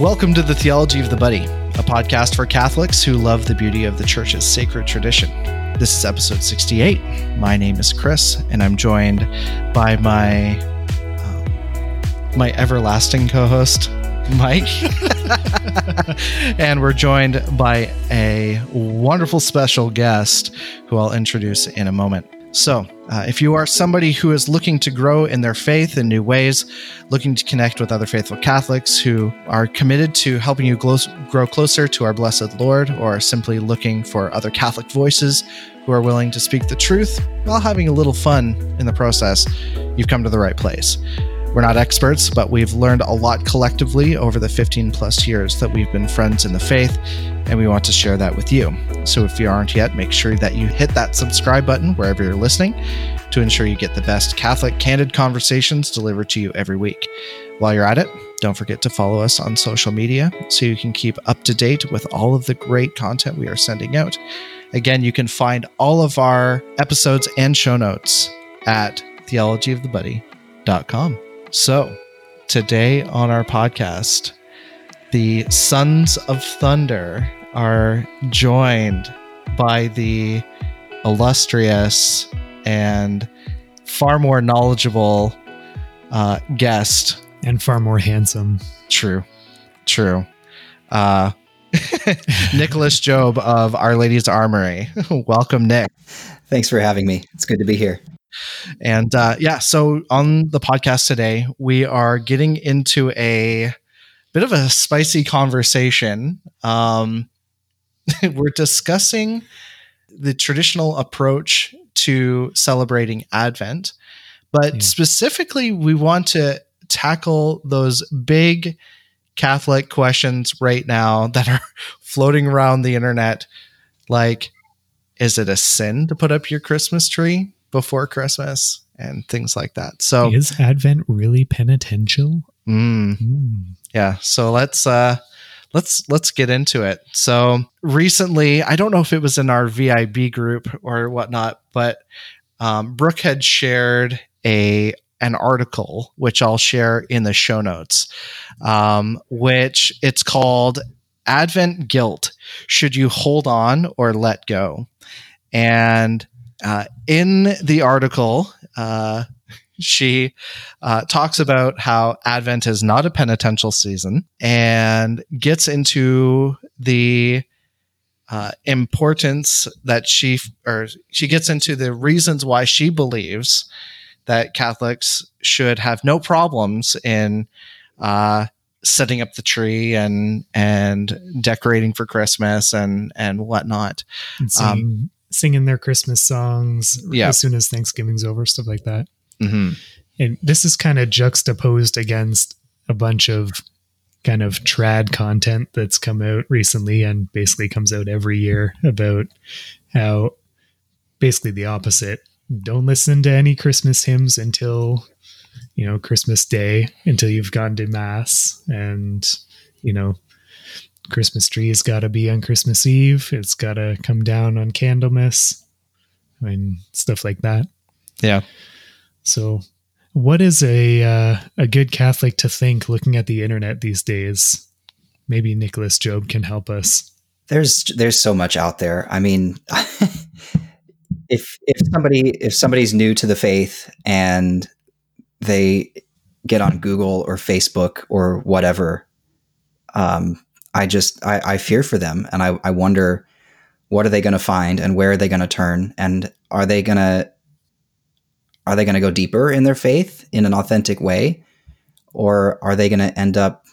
Welcome to the Theology of the Buddy, a podcast for Catholics who love the beauty of the church's sacred tradition. This is episode 68. My name is Chris, and I'm joined by my um, my everlasting co-host, Mike. and we're joined by a wonderful special guest who I'll introduce in a moment. So, uh, if you are somebody who is looking to grow in their faith in new ways, looking to connect with other faithful Catholics who are committed to helping you grow, grow closer to our blessed Lord, or simply looking for other Catholic voices who are willing to speak the truth while having a little fun in the process, you've come to the right place. We're not experts, but we've learned a lot collectively over the 15 plus years that we've been friends in the faith, and we want to share that with you. So if you aren't yet, make sure that you hit that subscribe button wherever you're listening to ensure you get the best Catholic candid conversations delivered to you every week. While you're at it, don't forget to follow us on social media so you can keep up to date with all of the great content we are sending out. Again, you can find all of our episodes and show notes at theologyofthebuddy.com. So, today on our podcast, the Sons of Thunder are joined by the illustrious and far more knowledgeable uh, guest. And far more handsome. True. True. Uh, Nicholas Job of Our Lady's Armory. Welcome, Nick. Thanks for having me. It's good to be here. And uh, yeah, so on the podcast today, we are getting into a bit of a spicy conversation. Um, we're discussing the traditional approach to celebrating Advent, but yeah. specifically, we want to tackle those big Catholic questions right now that are floating around the internet. Like, is it a sin to put up your Christmas tree? Before Christmas and things like that. So is Advent really penitential? Mm, mm. Yeah. So let's uh let's let's get into it. So recently, I don't know if it was in our VIB group or whatnot, but um, Brooke had shared a an article which I'll share in the show notes, um, which it's called Advent Guilt: Should you hold on or let go? And uh, in the article, uh, she uh, talks about how Advent is not a penitential season and gets into the uh, importance that she or she gets into the reasons why she believes that Catholics should have no problems in uh, setting up the tree and and decorating for Christmas and and whatnot. And um, singing their Christmas songs yeah. as soon as Thanksgiving's over, stuff like that. Mm-hmm. And this is kind of juxtaposed against a bunch of kind of trad content that's come out recently and basically comes out every year about how basically the opposite. Don't listen to any Christmas hymns until you know Christmas Day until you've gone to mass and you know Christmas tree has got to be on Christmas Eve. It's got to come down on Candlemas. I mean, stuff like that. Yeah. So, what is a uh, a good Catholic to think looking at the internet these days? Maybe Nicholas Job can help us. There's there's so much out there. I mean, if if somebody if somebody's new to the faith and they get on Google or Facebook or whatever, um, I just I, I fear for them, and I, I wonder what are they going to find, and where are they going to turn, and are they going to are they going to go deeper in their faith in an authentic way, or are they going to end up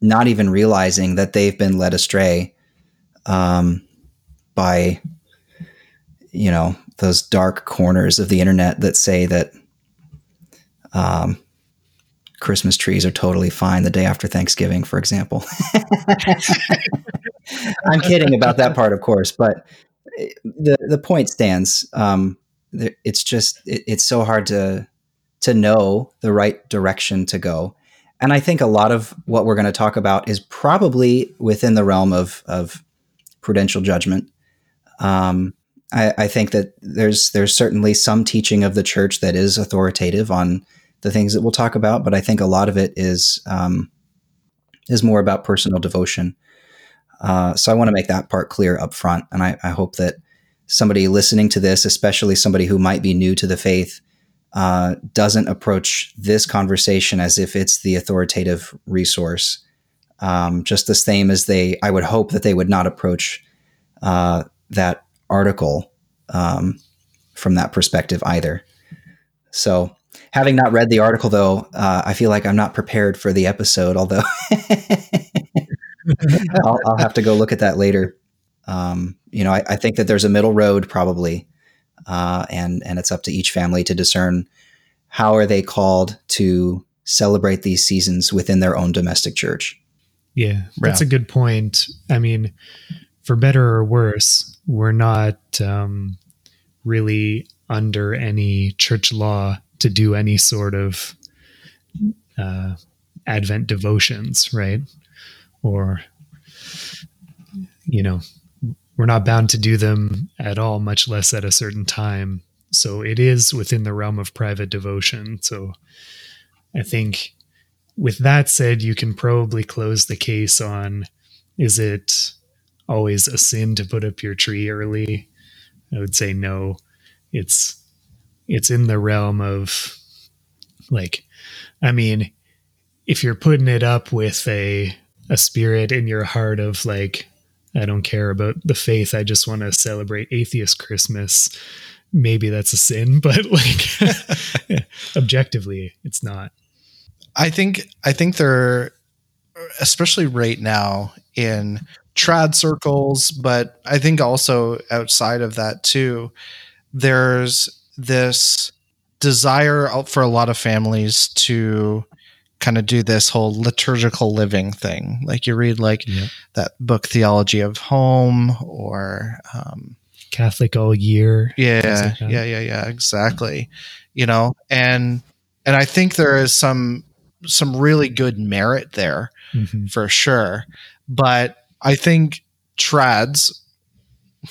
not even realizing that they've been led astray um, by you know those dark corners of the internet that say that um, Christmas trees are totally fine the day after Thanksgiving, for example. I'm kidding about that part, of course, but eh, the the point stands. Um, it's just it, it's so hard to to know the right direction to go, and I think a lot of what we're going to talk about is probably within the realm of of prudential judgment. Um, I, I think that there's there's certainly some teaching of the church that is authoritative on the things that we'll talk about, but I think a lot of it is um, is more about personal devotion. Uh, so I want to make that part clear up front. And I, I, hope that somebody listening to this, especially somebody who might be new to the faith, uh, doesn't approach this conversation as if it's the authoritative resource. Um, just the same as they, I would hope that they would not approach uh, that article um, from that perspective either. So, having not read the article, though, uh, I feel like I'm not prepared for the episode, although I'll, I'll, have to go look at that later. Um, you know, I, I, think that there's a middle road probably, uh, and and it's up to each family to discern how are they called to celebrate these seasons within their own domestic church. Yeah, that's yeah. a good point. I mean, for better or worse, we're not um, really under any church law to do any sort of uh, Advent devotions, right? Or, you know, we're not bound to do them at all, much less at a certain time. So it is within the realm of private devotion. So I think with that said, you can probably close the case on is it always a sin to put up your tree early? I would say no. It's it's in the realm of like I mean, if you're putting it up with a a spirit in your heart of like I don't care about the faith. I just want to celebrate atheist Christmas. Maybe that's a sin, but like objectively, it's not. I think I think they're especially right now in trad circles, but I think also outside of that too, there's this desire for a lot of families to kind of do this whole liturgical living thing. Like you read like yeah. that book Theology of Home or um, Catholic all year. Yeah, like yeah, yeah, yeah, exactly. You know, and and I think there is some some really good merit there mm-hmm. for sure. But I think trads,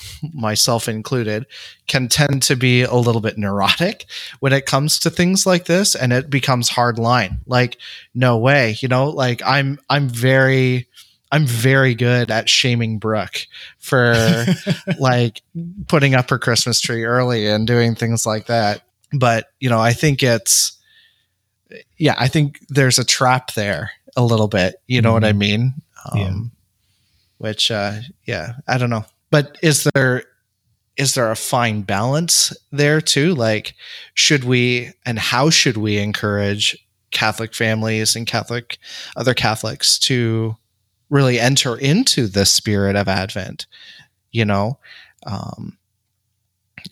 myself included, can tend to be a little bit neurotic when it comes to things like this and it becomes hard line. Like, no way, you know, like I'm I'm very I'm very good at shaming Brooke for like putting up her Christmas tree early and doing things like that. But, you know, I think it's yeah, I think there's a trap there a little bit. You know mm-hmm. what I mm-hmm. mean? Um, yeah. Which, uh, yeah, I don't know. But is there is there a fine balance there too? Like, should we and how should we encourage Catholic families and Catholic other Catholics to really enter into the spirit of Advent? You know, um,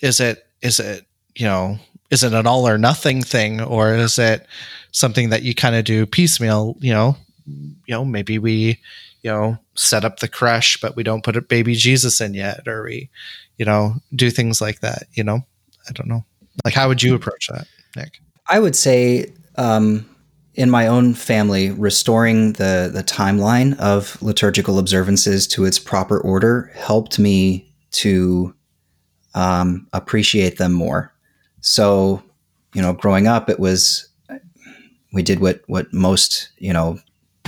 is it is it you know is it an all or nothing thing or is it something that you kind of do piecemeal you know you know maybe we you know set up the crèche but we don't put a baby jesus in yet or we you know do things like that you know? I don't know. Like how would you approach that nick? I would say um in my own family, restoring the the timeline of liturgical observances to its proper order helped me to um, appreciate them more. So, you know, growing up, it was we did what what most you know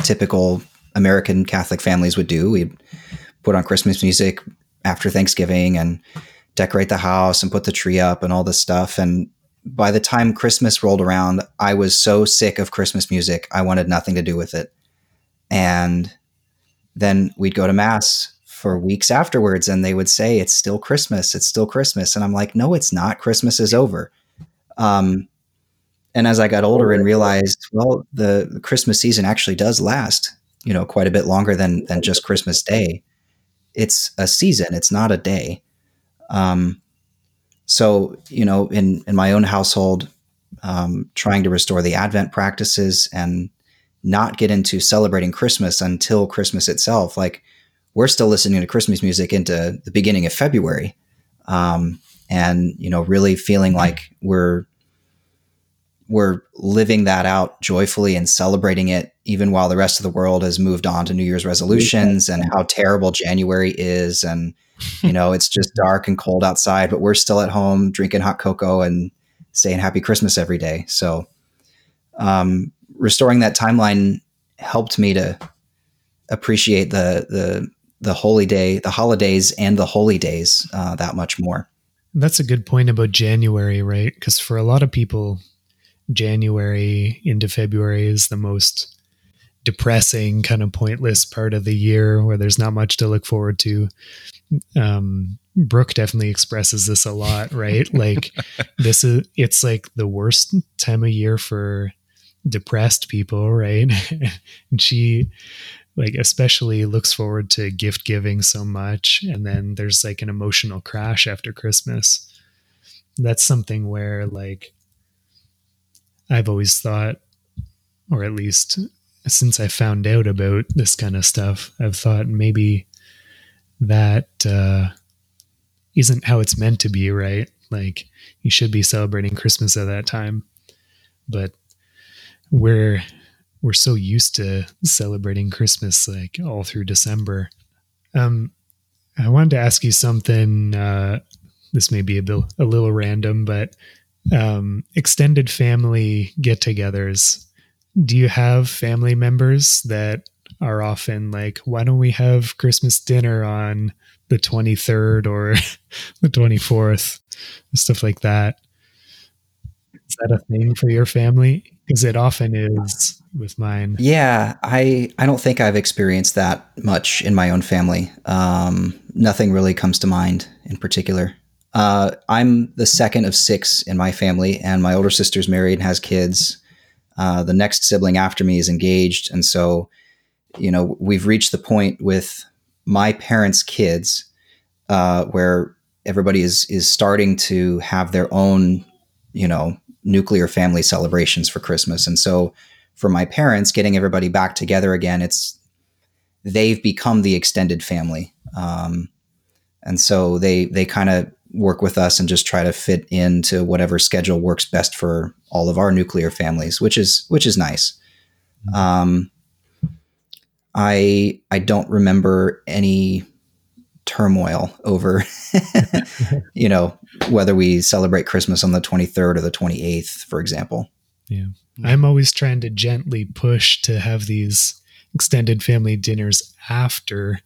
typical American Catholic families would do. We'd put on Christmas music after Thanksgiving and decorate the house and put the tree up and all this stuff. And by the time Christmas rolled around, I was so sick of Christmas music, I wanted nothing to do with it. And then we'd go to mass for weeks afterwards and they would say it's still christmas it's still christmas and i'm like no it's not christmas is over um, and as i got older and realized well the, the, christmas season actually does last you know quite a bit longer than than just christmas day. It's a season it's not a day. Um, so you know in in my own household um, trying to restore the advent practices and not get into celebrating christmas until christmas itself like we're still listening to Christmas music into the beginning of February, um, and you know, really feeling like we're we're living that out joyfully and celebrating it, even while the rest of the world has moved on to New Year's resolutions and how terrible January is, and you know, it's just dark and cold outside, but we're still at home drinking hot cocoa and saying Happy Christmas every day. So, um, restoring that timeline helped me to appreciate the the the holy day, the holidays, and the holy days uh, that much more. That's a good point about January, right? Because for a lot of people, January into February is the most depressing, kind of pointless part of the year where there's not much to look forward to. Um, Brooke definitely expresses this a lot, right? like this is it's like the worst time of year for depressed people, right? and she like especially looks forward to gift giving so much and then there's like an emotional crash after Christmas. That's something where like I've always thought or at least since I found out about this kind of stuff, I've thought maybe that uh isn't how it's meant to be, right? Like you should be celebrating Christmas at that time. But we're we're so used to celebrating Christmas like all through December. Um I wanted to ask you something uh this may be a, a little random, but um extended family get-togethers. Do you have family members that are often like, why don't we have Christmas dinner on the 23rd or the 24th, stuff like that. Is that a thing for your family? Because it often is with mine. Yeah, I I don't think I've experienced that much in my own family. Um, nothing really comes to mind in particular. Uh, I'm the second of six in my family, and my older sister's married and has kids. Uh, the next sibling after me is engaged, and so you know we've reached the point with my parents' kids, uh, where everybody is is starting to have their own, you know, nuclear family celebrations for Christmas, and so for my parents, getting everybody back together again, it's they've become the extended family, um, and so they they kind of work with us and just try to fit into whatever schedule works best for all of our nuclear families, which is which is nice. Mm-hmm. Um, I I don't remember any turmoil over you know whether we celebrate Christmas on the 23rd or the 28th for example. Yeah. I'm always trying to gently push to have these extended family dinners after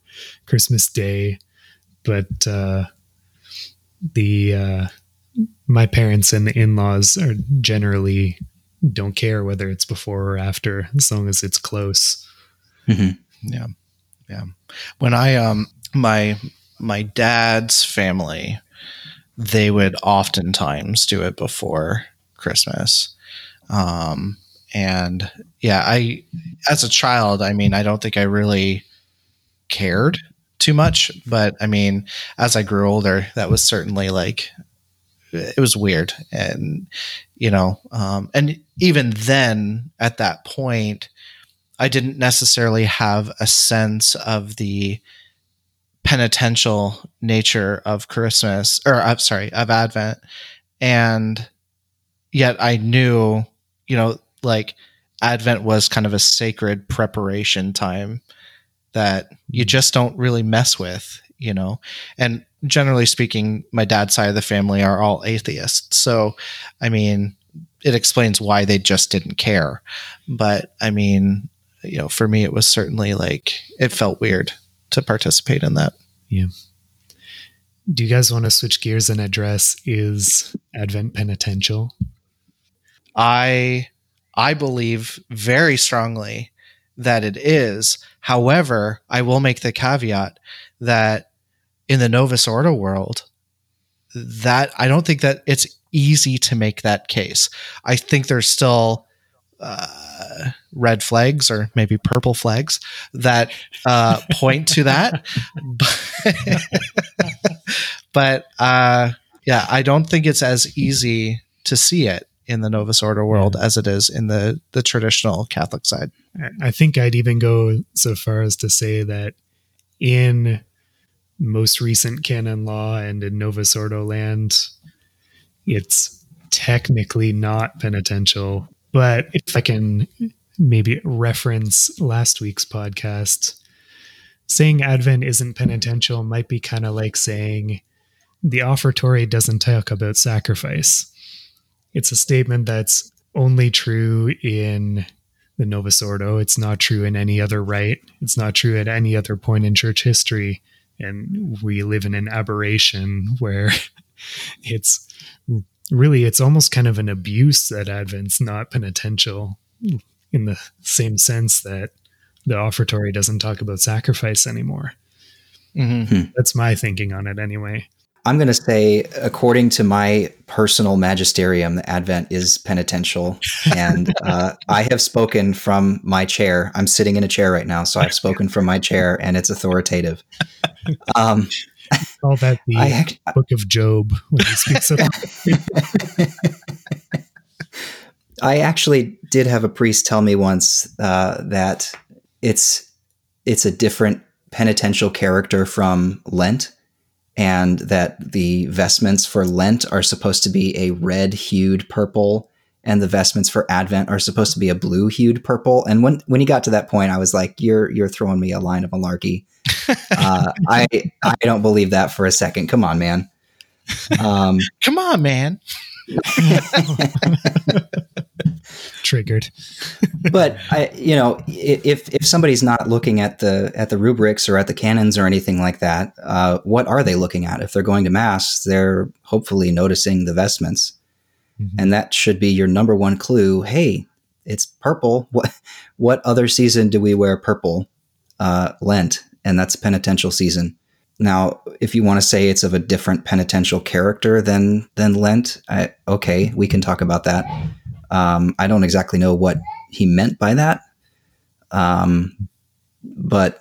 Christmas Day, but uh, the uh, my parents and the in-laws are generally don't care whether it's before or after as long as it's close. Mm-hmm. Yeah. Yeah. When I, um, my, my dad's family, they would oftentimes do it before Christmas. Um, and yeah, I, as a child, I mean, I don't think I really cared too much, but I mean, as I grew older, that was certainly like, it was weird. And, you know, um, and even then at that point, I didn't necessarily have a sense of the penitential nature of Christmas, or I'm sorry, of Advent. And yet I knew, you know, like Advent was kind of a sacred preparation time that you just don't really mess with, you know. And generally speaking, my dad's side of the family are all atheists. So, I mean, it explains why they just didn't care. But I mean, you know, for me, it was certainly like it felt weird to participate in that. Yeah. Do you guys want to switch gears and address is Advent penitential? I I believe very strongly that it is. However, I will make the caveat that in the Novus Ordo world, that I don't think that it's easy to make that case. I think there's still uh, red flags or maybe purple flags that uh, point to that. but uh, yeah, I don't think it's as easy to see it in the Novus Ordo world as it is in the the traditional Catholic side. I think I'd even go so far as to say that in most recent canon law and in Novus Ordo land, it's technically not penitential but if I can maybe reference last week's podcast, saying Advent isn't penitential might be kind of like saying the offertory doesn't talk about sacrifice. It's a statement that's only true in the Novus Ordo. It's not true in any other rite. It's not true at any other point in church history. And we live in an aberration where it's really, it's almost kind of an abuse that Advent's not penitential in the same sense that the offertory doesn't talk about sacrifice anymore. Mm-hmm. Hmm. That's my thinking on it anyway. I'm going to say, according to my personal magisterium, the Advent is penitential. And uh, I have spoken from my chair. I'm sitting in a chair right now. So I've spoken from my chair and it's authoritative. Um, call that the I, book of Job when he speaks of I actually did have a priest tell me once uh, that it's it's a different penitential character from Lent and that the vestments for Lent are supposed to be a red hued purple and the vestments for Advent are supposed to be a blue hued purple. And when when he got to that point, I was like, "You're you're throwing me a line of malarkey." uh, I I don't believe that for a second. Come on, man. Um, Come on, man. Triggered. but I, you know, if if somebody's not looking at the at the rubrics or at the canons or anything like that, uh, what are they looking at? If they're going to mass, they're hopefully noticing the vestments, mm-hmm. and that should be your number one clue. Hey, it's purple. What what other season do we wear purple? Uh, Lent, and that's penitential season. Now, if you want to say it's of a different penitential character than than Lent, I, okay, we can talk about that. Um, I don't exactly know what he meant by that, um, but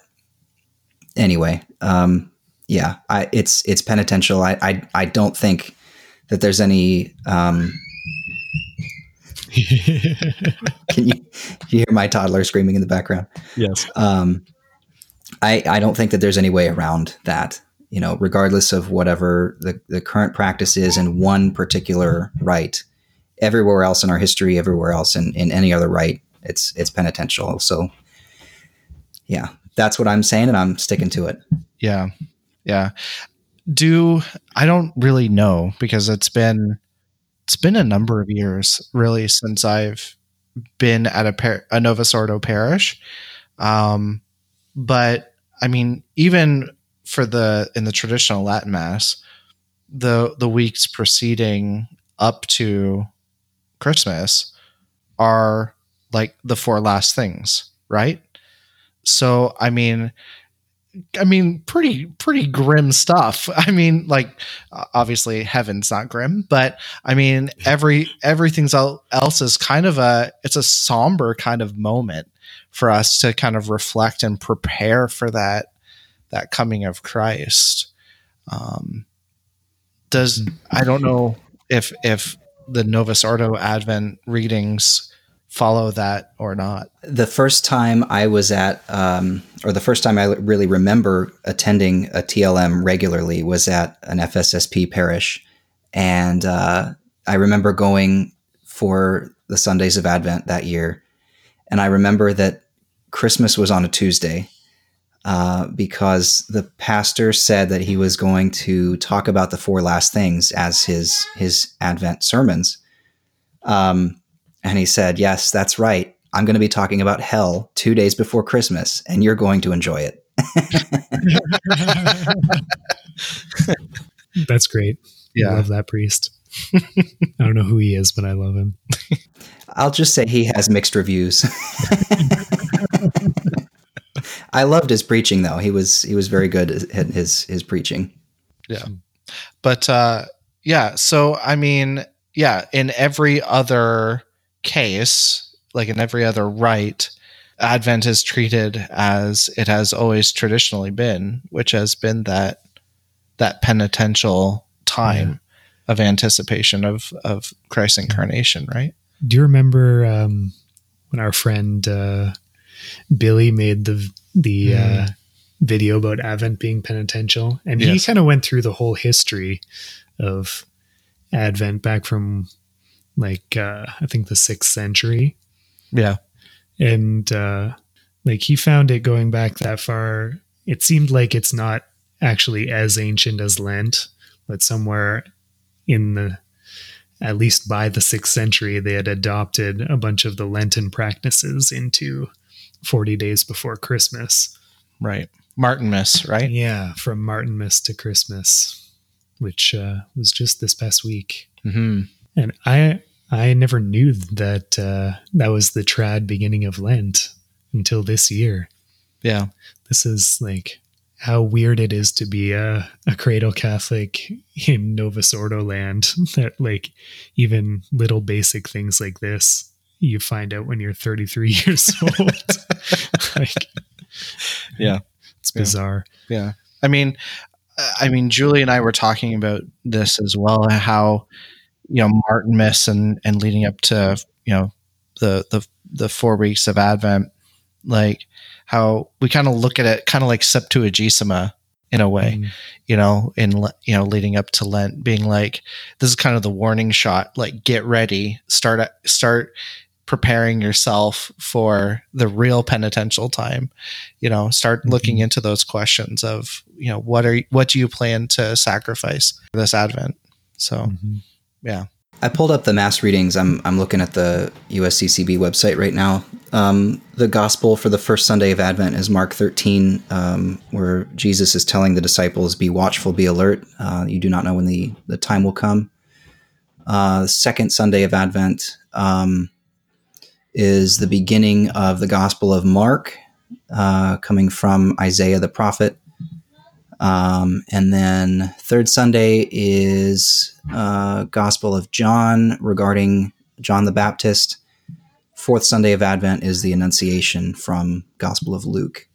anyway, um, yeah, I, it's it's penitential. I, I I don't think that there's any. Um, can you, you hear my toddler screaming in the background? Yes. Um, I, I don't think that there's any way around that. You know, regardless of whatever the, the current practice is in one particular rite, everywhere else in our history, everywhere else in, in any other rite, it's it's penitential. So yeah, that's what I'm saying and I'm sticking to it. Yeah. Yeah. Do I don't really know because it's been it's been a number of years really since I've been at a, par- a Novus Ordo parish. Um, but I mean, even for the in the traditional Latin Mass, the the weeks preceding up to Christmas are like the four last things, right? So I mean, I mean, pretty pretty grim stuff. I mean, like obviously heaven's not grim, but I mean every everything's else is kind of a it's a somber kind of moment for us to kind of reflect and prepare for that that coming of Christ. Um, does I don't know if if the Novus Ordo Advent readings follow that or not. The first time I was at, um, or the first time I really remember attending a TLM regularly was at an FSSP parish, and uh, I remember going for the Sundays of Advent that year, and I remember that Christmas was on a Tuesday. Uh, because the pastor said that he was going to talk about the four last things as his his Advent sermons, um, and he said, "Yes, that's right. I'm going to be talking about hell two days before Christmas, and you're going to enjoy it." that's great. Yeah, I love that priest. I don't know who he is, but I love him. I'll just say he has mixed reviews. I loved his preaching though. He was he was very good at his his preaching. Yeah. But uh yeah, so I mean, yeah, in every other case, like in every other rite, Advent is treated as it has always traditionally been, which has been that that penitential time yeah. Of anticipation of of Christ's incarnation, right? Do you remember um, when our friend uh, Billy made the the mm. uh, video about Advent being penitential, and yes. he kind of went through the whole history of Advent back from like uh, I think the sixth century. Yeah, and uh, like he found it going back that far. It seemed like it's not actually as ancient as Lent, but somewhere in the at least by the sixth century, they had adopted a bunch of the Lenten practices into 40 days before Christmas. Right. Martinmas, right? Yeah, from Martinmas to Christmas, which uh, was just this past week. Mm-hmm. And I I never knew that uh, that was the trad beginning of Lent until this year. Yeah. This is like how weird it is to be a, a cradle Catholic in Novus Ordo land that like even little basic things like this you find out when you're 33 years old. like yeah. It's bizarre. Yeah. yeah. I mean I mean Julie and I were talking about this as well how you know Martinmas and and leading up to you know the the the 4 weeks of Advent like how we kind of look at it kind of like Septuagesima in a way, mm. you know, in you know leading up to Lent, being like this is kind of the warning shot, like get ready, start start preparing yourself for the real penitential time you know start mm-hmm. looking into those questions of you know what are what do you plan to sacrifice this advent so mm-hmm. yeah I pulled up the mass readings. I'm I'm looking at the USCCB website right now. Um, the gospel for the first Sunday of Advent is Mark 13, um, where Jesus is telling the disciples, "Be watchful, be alert. Uh, you do not know when the the time will come." Uh, second Sunday of Advent um, is the beginning of the Gospel of Mark, uh, coming from Isaiah the prophet. Um, and then third Sunday is uh, Gospel of John regarding John the Baptist. Fourth Sunday of Advent is the Annunciation from Gospel of Luke.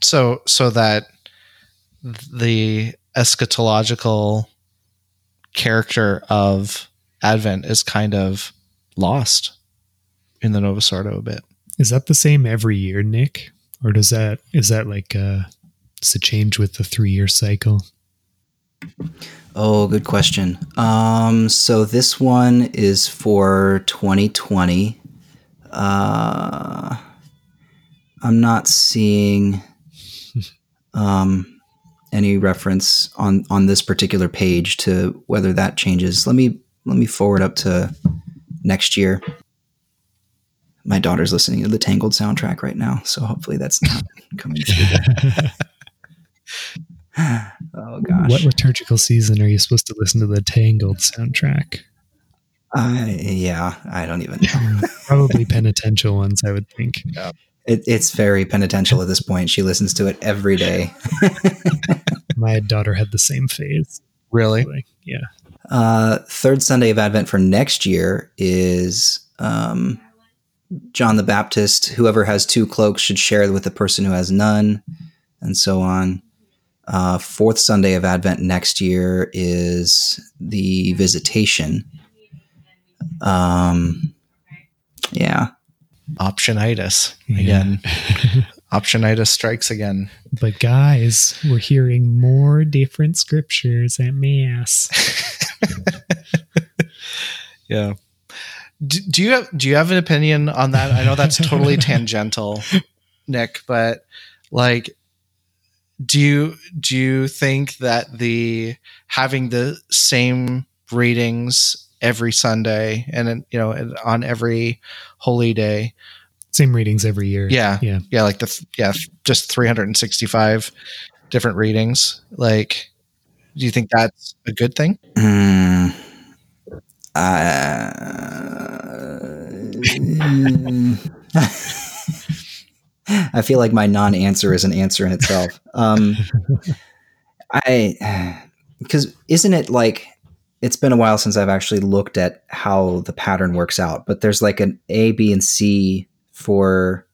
So, so that the eschatological character of Advent is kind of lost in the Novus Ordo a bit. Is that the same every year, Nick? Or does that is that like uh does it change with the three year cycle? Oh, good question. Um, so this one is for 2020. Uh, I'm not seeing um, any reference on on this particular page to whether that changes. Let me let me forward up to next year. My daughter's listening to the Tangled soundtrack right now, so hopefully that's not coming through. oh gosh. What liturgical season are you supposed to listen to the Tangled soundtrack? Uh, yeah, I don't even know. Probably penitential ones, I would think. Yeah. It, it's very penitential at this point. She listens to it every day. My daughter had the same phase. Really? Like, yeah. Uh, third Sunday of Advent for next year is um, John the Baptist. Whoever has two cloaks should share with the person who has none, and so on. Uh, fourth Sunday of Advent next year is the Visitation. Um, yeah. Optionitis again. Yeah. Optionitis strikes again. But guys, we're hearing more different scriptures at Mass. yeah. Do, do you have do you have an opinion on that? I know that's totally tangential, Nick, but like do you do you think that the having the same readings every Sunday and you know on every holy day? Same readings every year. Yeah. Yeah. Yeah like the yeah just 365 different readings. Like do you think that's a good thing? Mm, uh, I feel like my non-answer is an answer in itself. Um, I because isn't it like it's been a while since I've actually looked at how the pattern works out, but there's like an A, B, and C for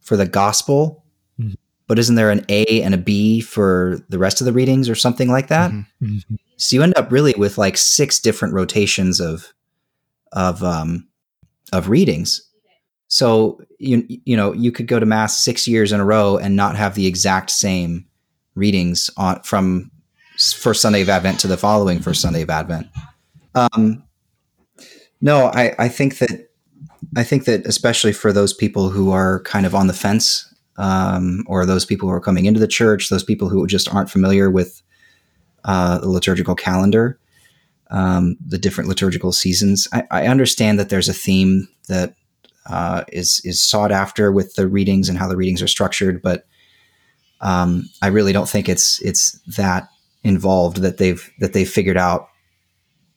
for the gospel, mm-hmm. but isn't there an A and a B for the rest of the readings or something like that? Mm-hmm. mm-hmm. So you end up really with like six different rotations of of um of readings. So you you know you could go to mass six years in a row and not have the exact same readings on from first Sunday of Advent to the following first Sunday of Advent. Um, no, I, I think that I think that especially for those people who are kind of on the fence, um, or those people who are coming into the church, those people who just aren't familiar with uh, the liturgical calendar, um, the different liturgical seasons. I, I, understand that there's a theme that uh, is is sought after with the readings and how the readings are structured, but um, I really don't think it's it's that involved that they've that they've figured out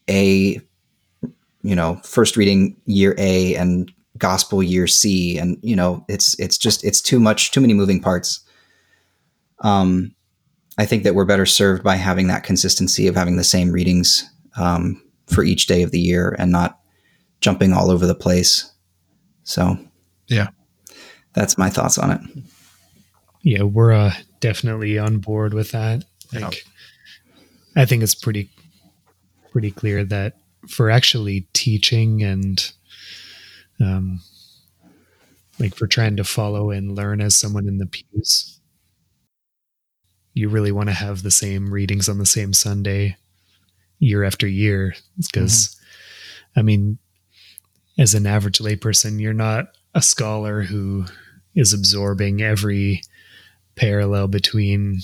a you know first reading year A and gospel year C, and you know it's it's just it's too much too many moving parts. Um, I think that we're better served by having that consistency of having the same readings um, for each day of the year and not jumping all over the place. So, yeah, that's my thoughts on it. Yeah, we're uh, definitely on board with that. Like, yeah. I think it's pretty pretty clear that for actually teaching and um, like for trying to follow and learn as someone in the pews, you really want to have the same readings on the same Sunday year after year because mm-hmm. I mean as an average layperson you're not a scholar who is absorbing every parallel between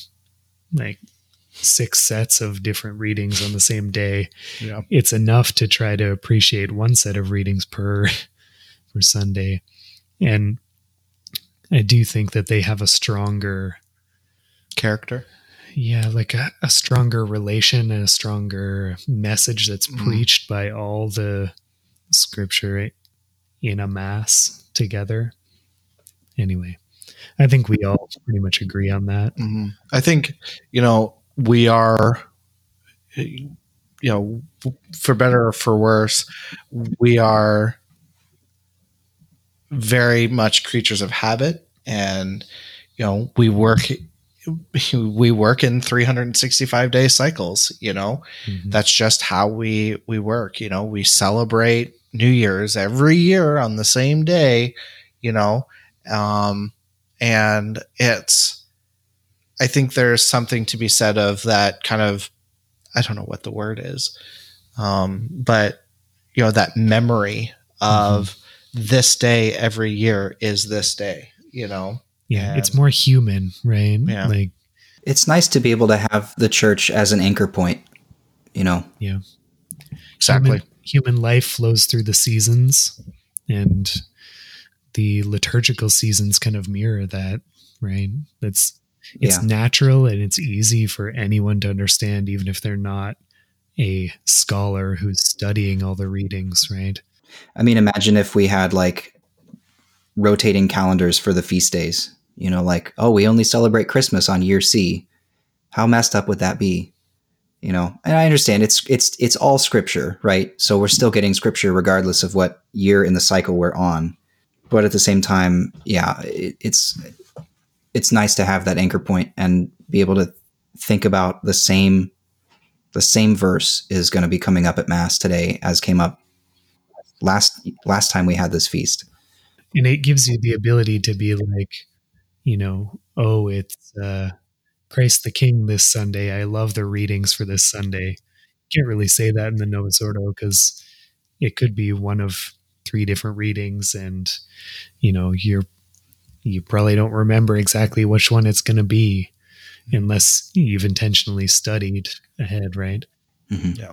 like six sets of different readings on the same day. Yeah. It's enough to try to appreciate one set of readings per per Sunday. And I do think that they have a stronger character yeah like a, a, stronger relation and a stronger message that's mm. preached by all the scripture in a mass together. Anyway i think we all pretty much agree on that. Mm-hmm. i think you know we are you know for better or for worse we are very much creatures of habit. And you know we work we work in 365 day cycles you know? Mm-hmm. that's just how we we work you know? We celebrate new year's every year on the same day you know um and it's i think there's something to be said of that kind of i don't know what the word is um but you know that memory of mm-hmm. this day every year is this day you know yeah, and, it's more human, right? Yeah. Like it's nice to be able to have the church as an anchor point, you know. Yeah. Exactly. Human, human life flows through the seasons and the liturgical seasons kind of mirror that, right? It's it's yeah. natural and it's easy for anyone to understand even if they're not a scholar who's studying all the readings, right? I mean, imagine if we had like rotating calendars for the feast days you know, like, oh, we only celebrate Christmas on year C. How messed up would that be? You know, and I understand it's it's it's all scripture, right? So we're still getting scripture regardless of what year in the cycle we're on. But at the same time, yeah, it, it's it's nice to have that anchor point and be able to think about the same the same verse is going to be coming up at mass today as came up last last time we had this feast and it gives you the ability to be like you know, oh, it's uh, Christ the King this Sunday. I love the readings for this Sunday. Can't really say that in the Novus Ordo because it could be one of three different readings, and you know, you're you probably don't remember exactly which one it's going to be unless you've intentionally studied ahead, right? Mm-hmm. Yeah.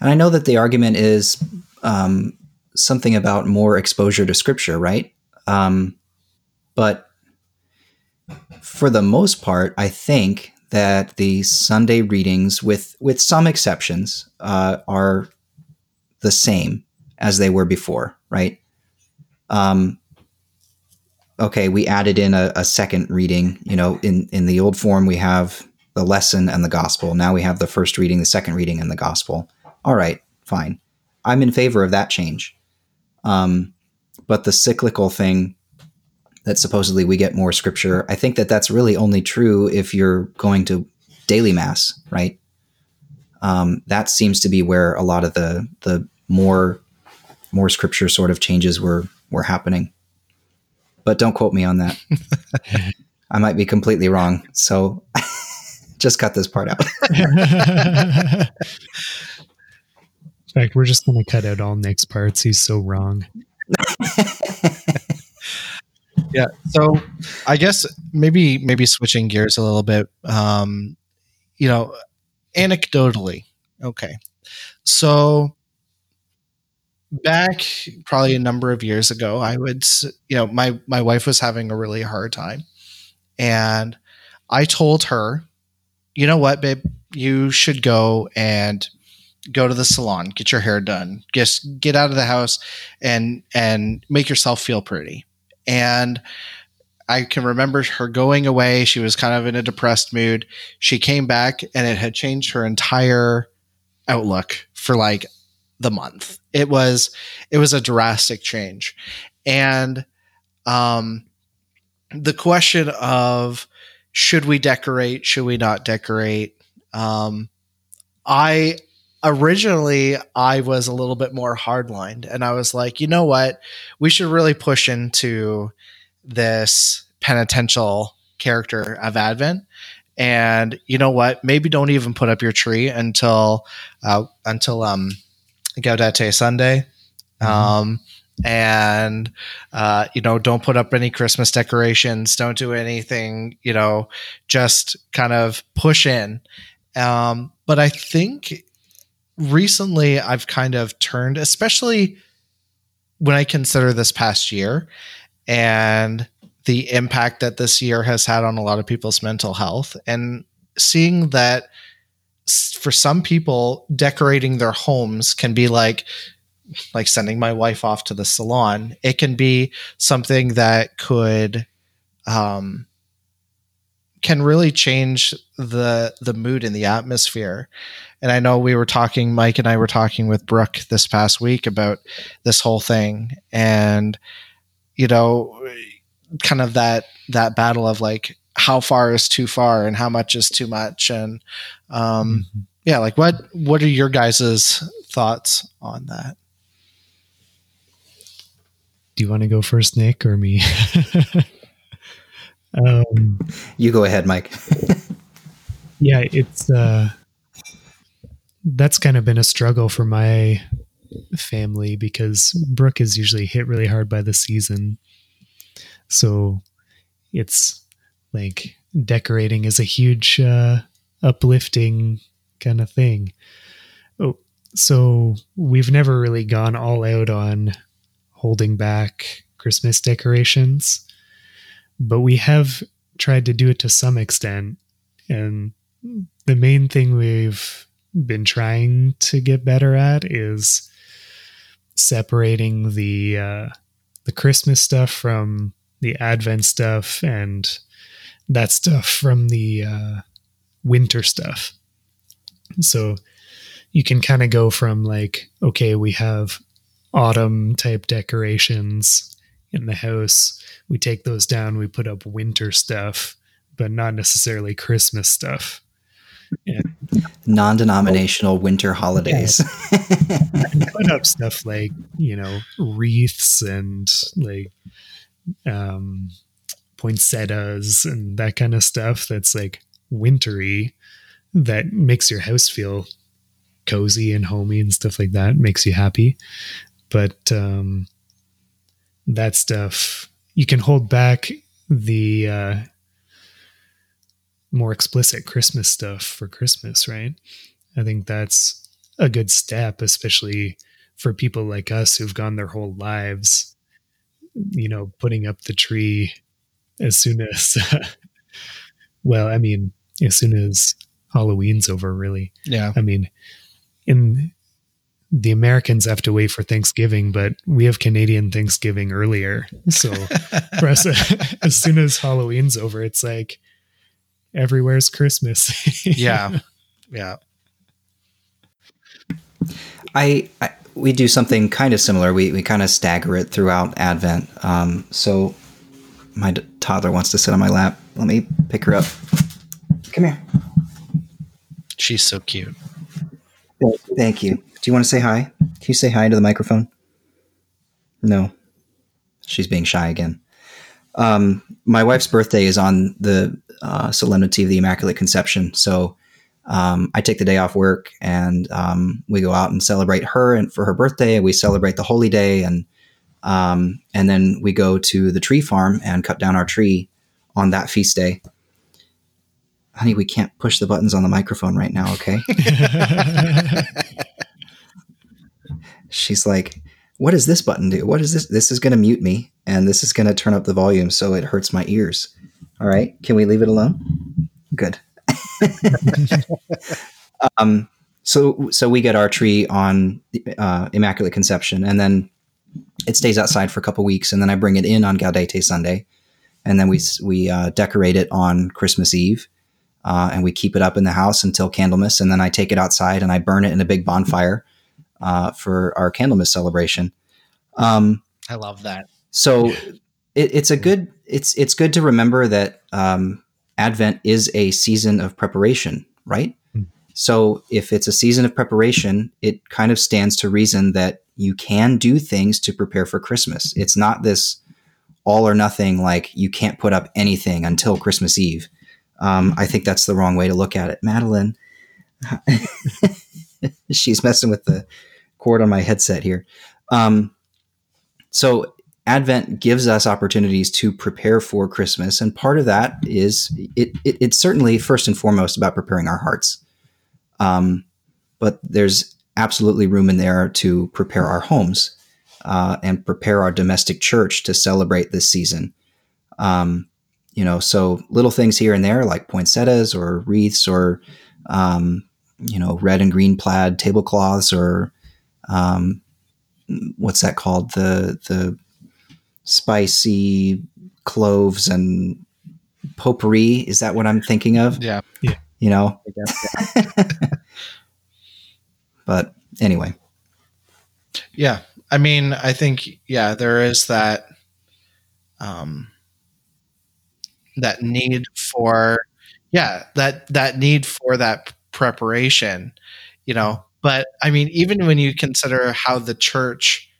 And I know that the argument is um, something about more exposure to scripture, right? Um, but for the most part, I think that the Sunday readings, with with some exceptions, uh, are the same as they were before, right? Um, okay, we added in a, a, second reading. You know, in in the old form, we have the lesson and the gospel. Now we have the first reading, the second reading, and the gospel. All right, fine. I'm in favor of that change. Um, but the cyclical thing that supposedly we get more scripture. I think that that's really only true if you're going to daily mass, right? Um, that seems to be where a lot of the the more more scripture sort of changes were were happening. But don't quote me on that. I might be completely wrong. So just cut this part out. In fact, we're just going to cut out all Nick's parts. He's so wrong yeah. So I guess maybe maybe switching gears a little bit. Um, you know, anecdotally, okay. So back probably a number of years ago, I would, you know, my my wife was having a really hard time, and I told her, you know what, babe, you should go and go to the salon, get your hair done, just get out of the house and and make yourself feel pretty. And I can remember her going away. She was kind of in a depressed mood. She came back and it had changed her entire outlook for like the month. It was it was a drastic change. And um the question of should we decorate, should we not decorate? Um I originally I was a little bit more hardlined and I was like, you know what? We should really push into this penitential character of Advent. And you know what? Maybe don't even put up your tree until uh, until um Gaudete Sunday. Mm-hmm. Um and uh, you know don't put up any christmas decorations don't do anything you know just kind of push in um, but i think recently I've kind of turned, especially when I consider this past year and the impact that this year has had on a lot of people's mental health and seeing that for some people decorating their homes can be like like sending my wife off to the salon. It can be something that could um can really change the the mood and the atmosphere and I know we were talking, Mike and I were talking with Brooke this past week about this whole thing, and you know, kind of that that battle of like how far is too far and how much is too much, and um, mm-hmm. yeah, like what what are your guys's thoughts on that? Do you want to go first, Nick, or me? um, you go ahead, Mike. yeah, it's. Uh, that's kind of been a struggle for my family because Brooke is usually hit really hard by the season. So it's like decorating is a huge uh, uplifting kind of thing. Oh, so we've never really gone all out on holding back Christmas decorations, but we have tried to do it to some extent. And the main thing we've been trying to get better at is separating the uh, the Christmas stuff from the Advent stuff and that stuff from the uh, winter stuff. So you can kind of go from like, okay, we have autumn type decorations in the house. We take those down, we put up winter stuff, but not necessarily Christmas stuff. Non-denominational winter holidays. put up stuff like you know wreaths and like um, poinsettias and that kind of stuff. That's like wintry. That makes your house feel cozy and homey and stuff like that. Makes you happy, but um, that stuff you can hold back the uh, more explicit Christmas stuff for Christmas, right? I think that's a good step, especially for people like us who've gone their whole lives, you know, putting up the tree as soon as, well, I mean, as soon as Halloween's over, really. Yeah. I mean, in the Americans have to wait for Thanksgiving, but we have Canadian Thanksgiving earlier. So for us, as soon as Halloween's over, it's like, everywhere's Christmas. yeah. Yeah. I, I, we do something kind of similar. We we kind of stagger it throughout Advent. Um, so my d- toddler wants to sit on my lap. Let me pick her up. Come here. She's so cute. Thank you. Do you want to say hi? Can you say hi to the microphone? No. She's being shy again. Um, my wife's birthday is on the uh, solemnity of the Immaculate Conception. So um, I take the day off work and um, we go out and celebrate her and for her birthday. We celebrate the holy day and um, and then we go to the tree farm and cut down our tree on that feast day. Honey, we can't push the buttons on the microphone right now. Okay. she's like, "What does this button do? What is this? This is going to mute me, and this is going to turn up the volume so it hurts my ears." All right, can we leave it alone? Good. um, so so we get our tree on uh, Immaculate Conception, and then it stays outside for a couple weeks, and then I bring it in on Gaudete Sunday, and then we we uh, decorate it on Christmas Eve, uh, and we keep it up in the house until Candlemas, and then I take it outside and I burn it in a big bonfire uh, for our Candlemas celebration. Um, I love that. So it, it's a good it's it's good to remember that um, Advent is a season of preparation, right? So if it's a season of preparation, it kind of stands to reason that you can do things to prepare for Christmas. It's not this all or nothing, like you can't put up anything until Christmas Eve. Um, I think that's the wrong way to look at it. Madeline, she's messing with the cord on my headset here. Um, so Advent gives us opportunities to prepare for Christmas, and part of that is it, it, it's certainly first and foremost about preparing our hearts. Um, but there's absolutely room in there to prepare our homes uh, and prepare our domestic church to celebrate this season. Um, you know, so little things here and there like poinsettias or wreaths or, um, you know, red and green plaid tablecloths or um, what's that called? The the spicy cloves and potpourri. Is that what I'm thinking of? Yeah. Yeah you know. but anyway. Yeah. I mean, I think yeah, there is that um that need for yeah, that that need for that preparation, you know. But I mean, even when you consider how the church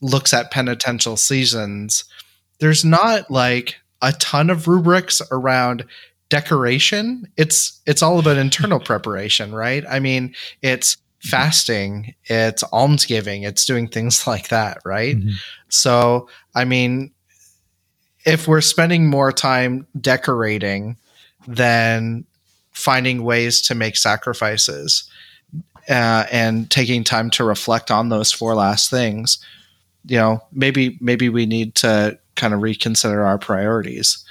looks at penitential seasons, there's not like a ton of rubrics around decoration. It's it's all about internal preparation right? I mean it's fasting it's almsgiving it's doing things like that right? Mm-hmm. so i mean if we're spending more time decorating than finding ways to make sacrifices uh, and taking time to reflect on those four last things you know maybe maybe we need to kind of reconsider our priorities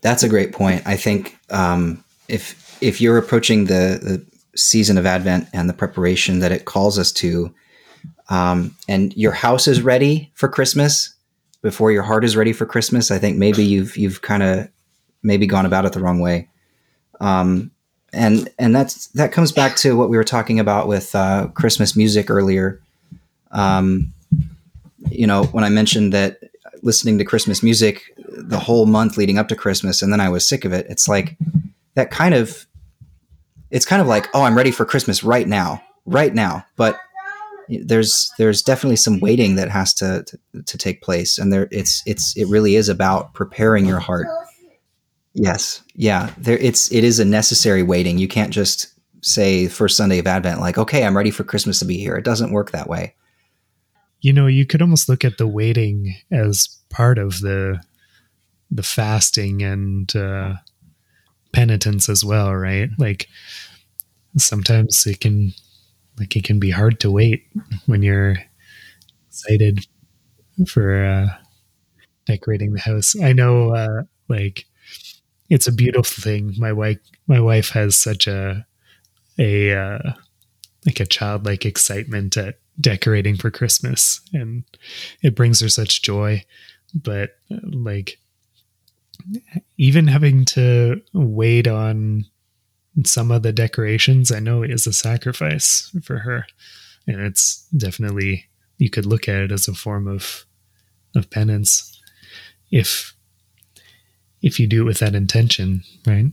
that's a great point. I think um, if if you're approaching the, the season of Advent and the preparation that it calls us to, um, and your house is ready for Christmas before your heart is ready for Christmas, I think maybe you've you've kind of maybe gone about it the wrong way. Um, and and that's that comes back to what we were talking about with uh, Christmas music earlier. Um, you know, when I mentioned that listening to Christmas music the whole month leading up to Christmas, and then I was sick of it. It's like that kind of, it's kind of like, oh, I'm ready for Christmas right now, right now. But there's there's definitely some waiting that has to, to to, take place, and there it's it's it really is about preparing your heart. Yes, yeah, there it's it is a necessary waiting. You can't just say first Sunday of Advent like, okay, I'm ready for Christmas to be here. It doesn't work that way. You know, you could almost look at the waiting as part of the the fasting and uh, penitence as well, right? Like sometimes it can like it can be hard to wait when you're excited for uh, decorating the house. I know, uh, like it's a beautiful thing. My wife, my wife has such a a uh, like a childlike excitement at decorating for Christmas, and it brings her such joy. But like even having to wait on some of the decorations, I know is a sacrifice for her. And it's definitely, you could look at it as a form of, of penance if, if you do it with that intention, right?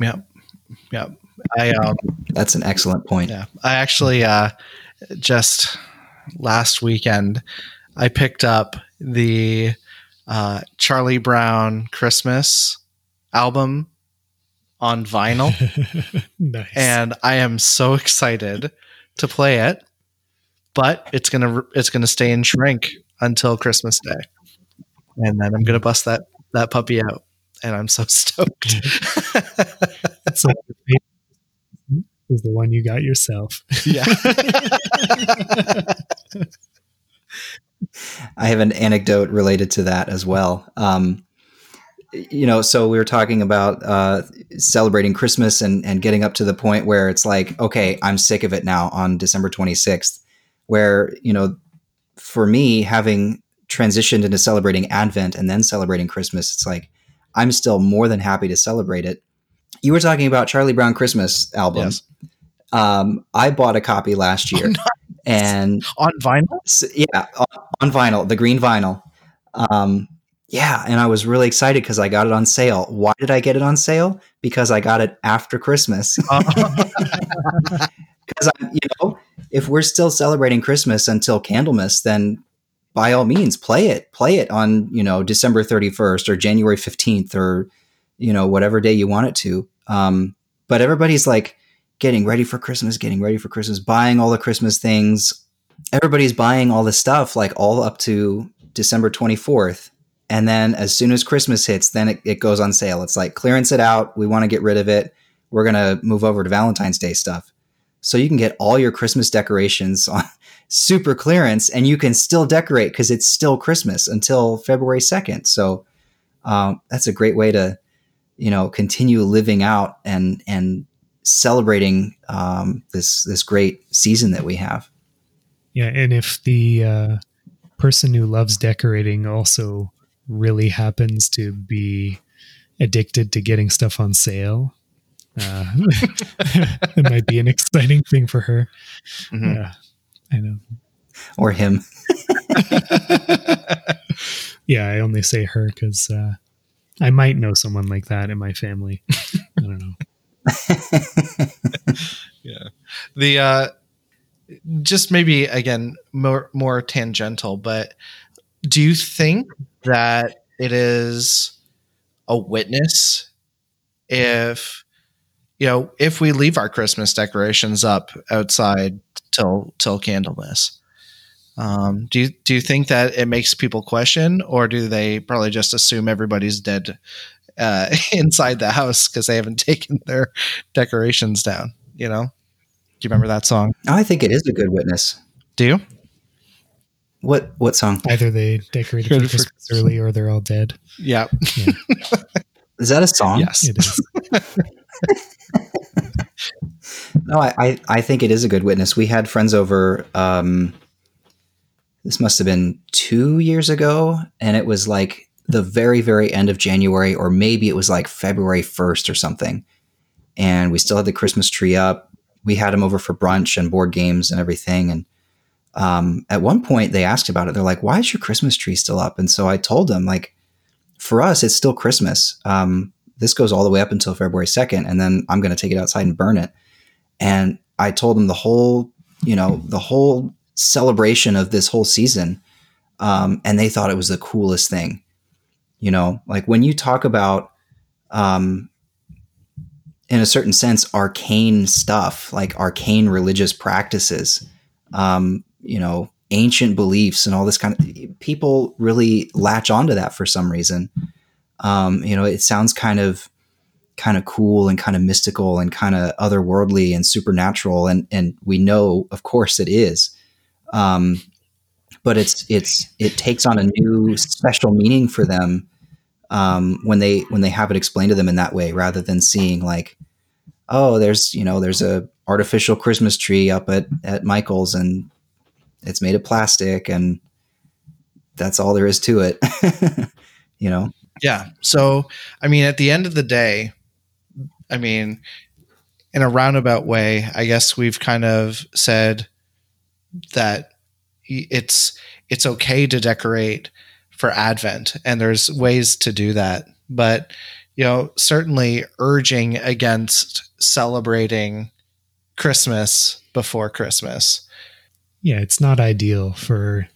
Yeah. Yeah. I, um, that's an excellent point. Yeah. I actually, uh, just last weekend, I picked up the uh, Charlie Brown Christmas album on vinyl. nice. And I am so excited to play it. But it's gonna it's gonna stay in shrink until Christmas Day, and then I'm gonna bust that that puppy out, and I'm so stoked. is the one you got yourself. Yeah. I have an anecdote related to that as well. Um, you know, so we were talking about uh, celebrating Christmas and, and getting up to the point where it's like, okay, I'm sick of it now on December 26th. Where, you know, for me, having transitioned into celebrating Advent and then celebrating Christmas, it's like, I'm still more than happy to celebrate it. You were talking about Charlie Brown Christmas album. Yes. Um, I bought a copy last year, oh, and on vinyl. So, yeah, on, on, vinyl, the green vinyl. Um, yeah, and I was really excited because I got it on sale. Why did I get it on sale? Because I got it after Christmas. Because you know, if we're still celebrating Christmas until Candlemas, then by all means, play it. Play it on you know December thirty first or January fifteenth or you know whatever day you want it to. Um, but everybody's like getting ready for Christmas, getting ready for Christmas, buying all the Christmas things. Everybody's buying all the stuff like all up to December twenty fourth and then as soon as Christmas hits, then it, it goes on sale. It's like clearance it out. We want to get rid of it. We're going to move over to Valentine's Day stuff. So you can get all your Christmas decorations on super clearance and you can still decorate because it's still Christmas until February 2nd. So um, that's a great way to, you know, continue living out and, and celebrating um, this, this great season that we have. Yeah. And if the uh, person who loves decorating also really happens to be addicted to getting stuff on sale, uh, it might be an exciting thing for her. Mm-hmm. Yeah, I know. Or him. yeah, I only say her because uh, I might know someone like that in my family. I don't know. yeah. The uh just maybe again more more tangential, but do you think that it is a witness if you know if we leave our christmas decorations up outside till till candlemas um, do you do you think that it makes people question or do they probably just assume everybody's dead uh, inside the house because they haven't taken their decorations down you know do you remember that song i think it is a good witness do you what what song? Either they decorated for Christmas early or they're all dead. Yeah. yeah. is that a song? Yes, it is. no, I, I think it is a good witness. We had friends over. Um, this must have been two years ago, and it was like the very very end of January, or maybe it was like February first or something. And we still had the Christmas tree up. We had them over for brunch and board games and everything, and um, at one point they asked about it. They're like, "Why is your Christmas tree still up?" And so I told them, like, for us, it's still Christmas. Um, this goes all the way up until February second, and then I'm going to take it outside and burn it. And I told them the whole, you know, the whole celebration of this whole season, um, and they thought it was the coolest thing. You know, like when you talk about, um, in a certain sense, arcane stuff, like arcane religious practices. Um, you know ancient beliefs and all this kind of people really latch onto that for some reason um, you know it sounds kind of kind of cool and kind of mystical and kind of otherworldly and supernatural and and we know of course it is um, but it's it's it takes on a new special meaning for them um, when they when they have it explained to them in that way rather than seeing like oh there's you know there's a artificial christmas tree up at at michael's and it's made of plastic and that's all there is to it you know? Yeah. So i mean at the end of the day i mean in a roundabout way i guess we've kind of said that it's it's okay to decorate for advent and there's ways to do that but you know certainly urging against celebrating christmas before christmas yeah, it's not ideal for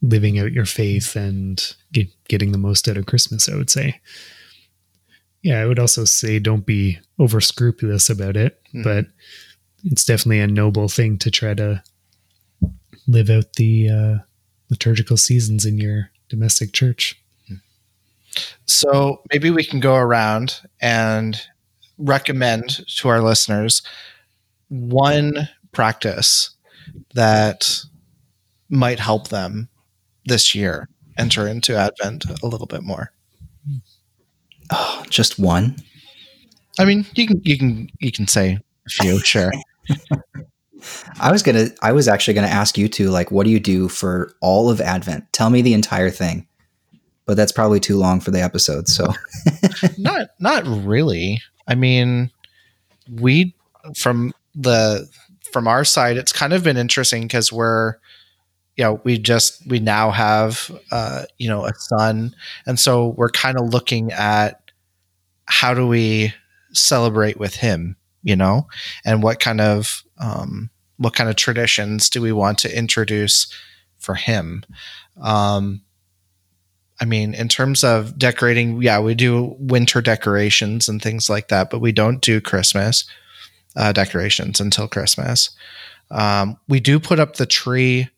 living out your faith and get, getting the most out of Christmas, I would say. Yeah, I would also say don't be over scrupulous about it, mm. but it's definitely a noble thing to try to live out the uh, liturgical seasons in your domestic church. So maybe we can go around and recommend to our listeners one practice that might help them this year enter into Advent a little bit more? Oh, just one. I mean, you can you can you can say a few, sure. I was gonna I was actually gonna ask you to like what do you do for all of Advent? Tell me the entire thing. But that's probably too long for the episode, so not not really. I mean, we from the from our side, it's kind of been interesting because we're you know we just we now have uh, you know a son, and so we're kind of looking at how do we celebrate with him, you know, and what kind of um, what kind of traditions do we want to introduce for him? Um, I mean, in terms of decorating, yeah, we do winter decorations and things like that, but we don't do Christmas uh, decorations until Christmas. Um, we do put up the tree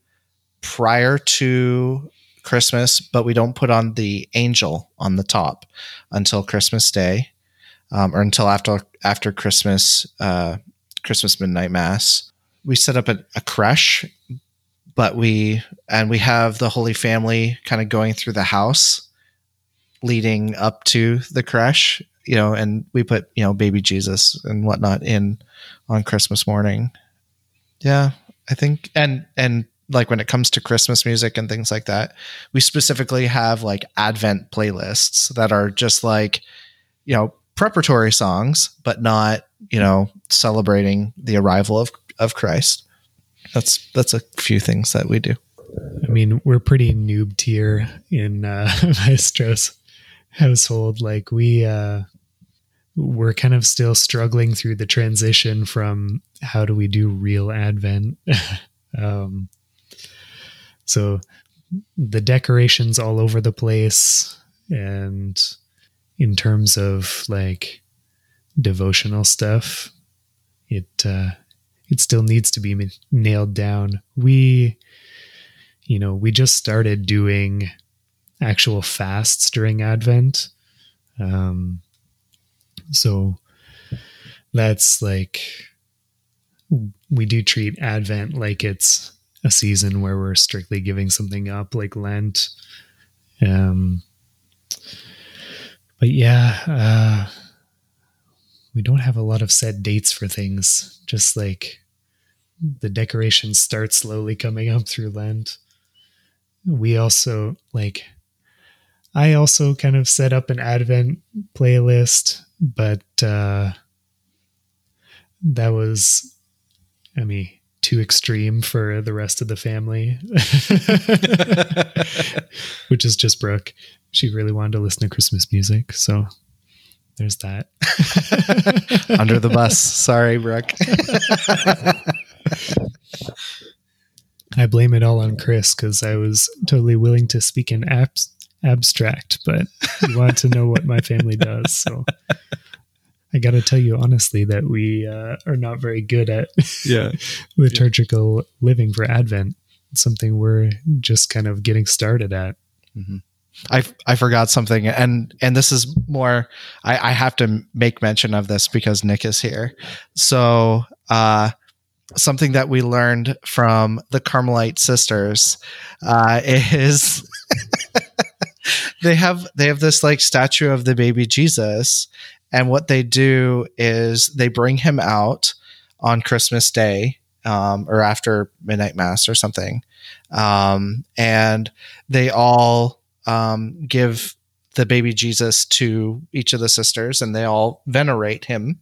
prior to Christmas, but we don't put on the angel on the top until Christmas Day, um, or until after after Christmas uh, Christmas midnight mass. We set up a, a crèche but we and we have the Holy Family kind of going through the house leading up to the crèche, you know, and we put, you know, baby Jesus and whatnot in on Christmas morning. Yeah, I think and and like when it comes to Christmas music and things like that, we specifically have like Advent playlists that are just like, you know, preparatory songs, but not, you know, celebrating the arrival of of Christ that's that's a few things that we do. I mean, we're pretty noob tier in uh, Maestro's household. Like we uh, we're kind of still struggling through the transition from how do we do real Advent. um, so the decorations all over the place, and in terms of like devotional stuff, it uh, it still needs to be nailed down. We, you know, we just started doing actual fasts during Advent. Um, so that's like, we do treat Advent like it's a season where we're strictly giving something up, like Lent. Um, but yeah, uh, we don't have a lot of set dates for things. Just like the decorations start slowly coming up through Lent. We also like I also kind of set up an Advent playlist, but uh that was I mean too extreme for the rest of the family. Which is just Brooke. She really wanted to listen to Christmas music, so there's that. Under the bus. Sorry, Brooke. I blame it all on Chris because I was totally willing to speak in abs- abstract, but you want to know what my family does. So I got to tell you honestly that we uh, are not very good at yeah. liturgical yeah. living for Advent. It's something we're just kind of getting started at. Mm-hmm. I I forgot something, and and this is more. I, I have to make mention of this because Nick is here. So uh, something that we learned from the Carmelite sisters uh, is they have they have this like statue of the baby Jesus, and what they do is they bring him out on Christmas Day um, or after midnight mass or something, um, and they all um, give the baby Jesus to each of the sisters, and they all venerate him.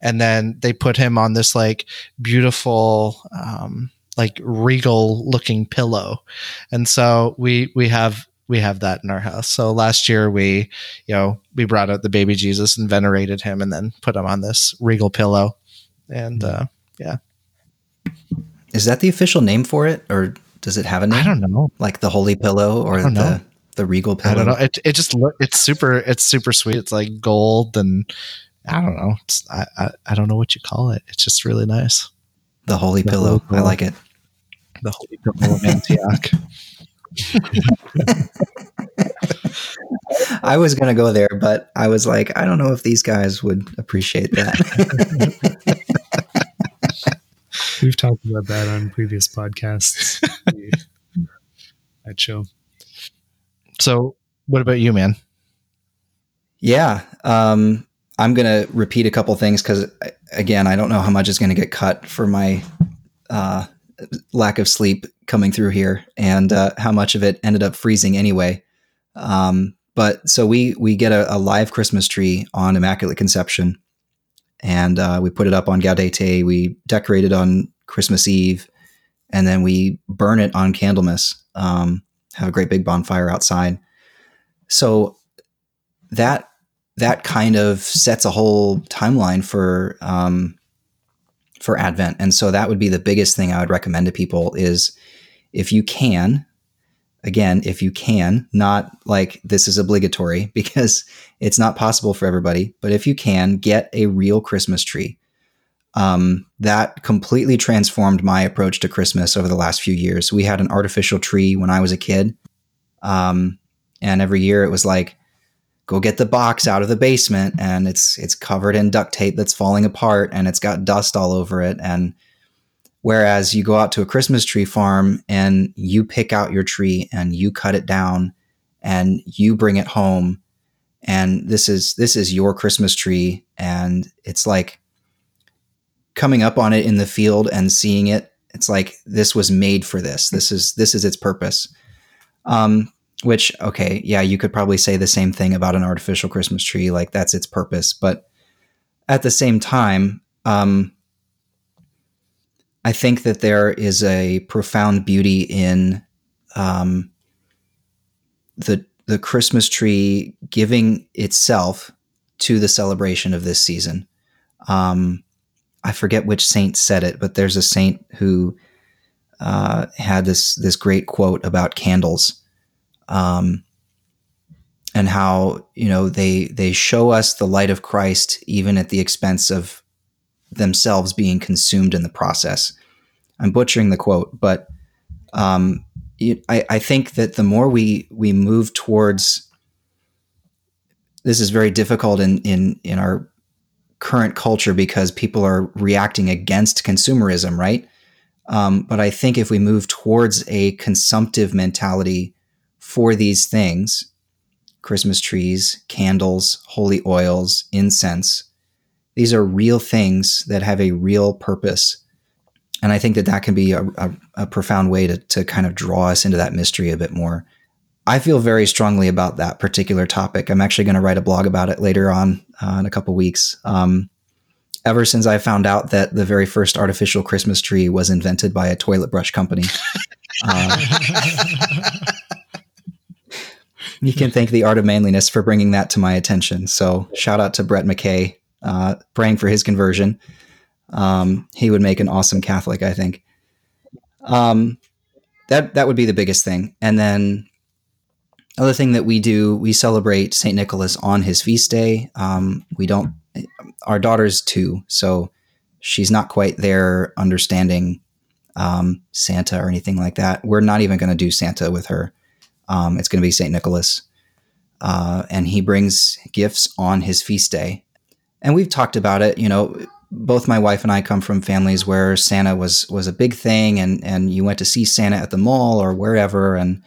And then they put him on this like beautiful um, like regal looking pillow. And so we we have we have that in our house. So last year we you know we brought out the baby jesus and venerated him and then put him on this regal pillow. And mm. uh yeah. Is that the official name for it or does it have a name? I don't know. Like the holy pillow or the know. The regal pillow i don't know it, it just look it's super it's super sweet it's like gold and I don't know. It's, I, I, I don't know what you call it. It's just really nice. The holy the pillow. Holy I like it. The holy pillow of Antioch. I was going to go there, but I was like, I don't know if these guys would appreciate that. We've talked about that on previous podcasts. that show. So, what about you, man? Yeah, um, I'm going to repeat a couple things because, again, I don't know how much is going to get cut for my uh, lack of sleep coming through here, and uh, how much of it ended up freezing anyway. Um, but so we we get a, a, live Christmas tree on Immaculate Conception, and uh, we put it up on Gaudete. We decorate it on Christmas Eve, and then we burn it on Candlemas. Um, have a great big bonfire outside. So that that kind of sets a whole timeline for um, for Advent, and so that would be the biggest thing I would recommend to people is if you can again, if you can, not like this is obligatory because it's not possible for everybody, but if you can, get a real Christmas tree. Um, that completely transformed my approach to Christmas over the last few years. We had an artificial tree when I was a kid. Um, and every year it was like, go get the box out of the basement and it's it's covered in duct tape that's falling apart and it's got dust all over it and Whereas you go out to a Christmas tree farm and you pick out your tree and you cut it down and you bring it home and this is this is your Christmas tree and it's like coming up on it in the field and seeing it it's like this was made for this. This is this is its purpose. Um which okay yeah you could probably say the same thing about an artificial christmas tree like that's its purpose. But at the same time um I think that there is a profound beauty in um, the the Christmas tree giving itself to the celebration of this season. Um, I forget which saint said it, but there's a saint who uh, had this this great quote about candles, um, and how you know they they show us the light of Christ even at the expense of themselves being consumed in the process. I'm butchering the quote, but um, it, I, I think that the more we we move towards this is very difficult in in in our current culture because people are reacting against consumerism, right? Um, but I think if we move towards a consumptive mentality for these things, Christmas trees, candles, holy oils, incense, these are real things that have a real purpose. And I think that that can be a, a, a profound way to, to kind of draw us into that mystery a bit more. I feel very strongly about that particular topic. I'm actually going to write a blog about it later on uh, in a couple weeks. Um, ever since I found out that the very first artificial Christmas tree was invented by a toilet brush company. uh, you can thank the art of manliness for bringing that to my attention. So shout out to Brett McKay uh, praying for his conversion. Um, he would make an awesome Catholic, I think. Um, that that would be the biggest thing, and then other thing that we do, we celebrate Saint Nicholas on his feast day. Um, we don't. Our daughter's two, so she's not quite there understanding um, Santa or anything like that. We're not even going to do Santa with her. Um, it's going to be Saint Nicholas, uh, and he brings gifts on his feast day and we've talked about it. You know, both my wife and I come from families where Santa was was a big thing, and and you went to see Santa at the mall or wherever, and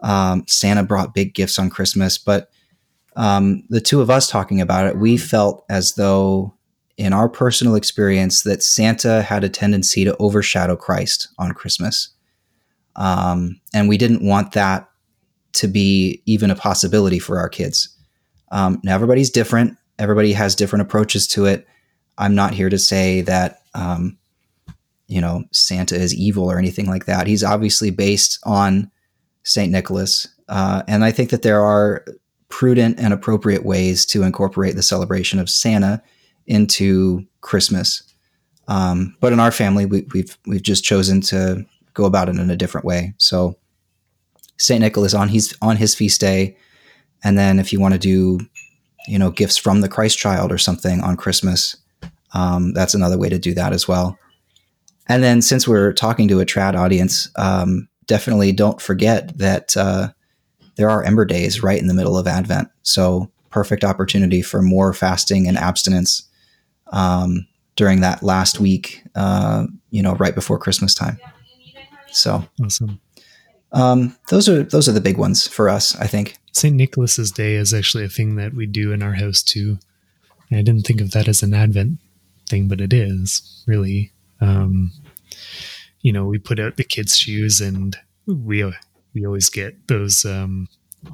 um, Santa brought big gifts on Christmas. But um, the two of us talking about it, we felt as though, in our personal experience, that Santa had a tendency to overshadow Christ on Christmas, um, and we didn't want that to be even a possibility for our kids. Um, now everybody's different everybody has different approaches to it. I'm not here to say that, um, you know, Santa is evil or anything like that. He's obviously based on St. Nicholas. Uh, and I think that there are prudent and appropriate ways to incorporate the celebration of Santa into Christmas. Um, but in our family, we, we've we've just chosen to go about it in a different way. So Saint Nicholas on his on his feast day, and then if you want to do you know, gifts from the Christ child or something on Christmas. Um, that's another way to do that as well. And then since we're talking to a trad audience, um, definitely don't forget that uh, there are Ember Days right in the middle of Advent. So perfect opportunity for more fasting and abstinence um, during that last week, uh, you know, right before Christmas time. So awesome. Um, those are those are the big ones for us, I think. St. Nicholas's Day is actually a thing that we do in our house too. I didn't think of that as an Advent thing, but it is really. Um, you know, we put out the kids' shoes, and we we always get those um,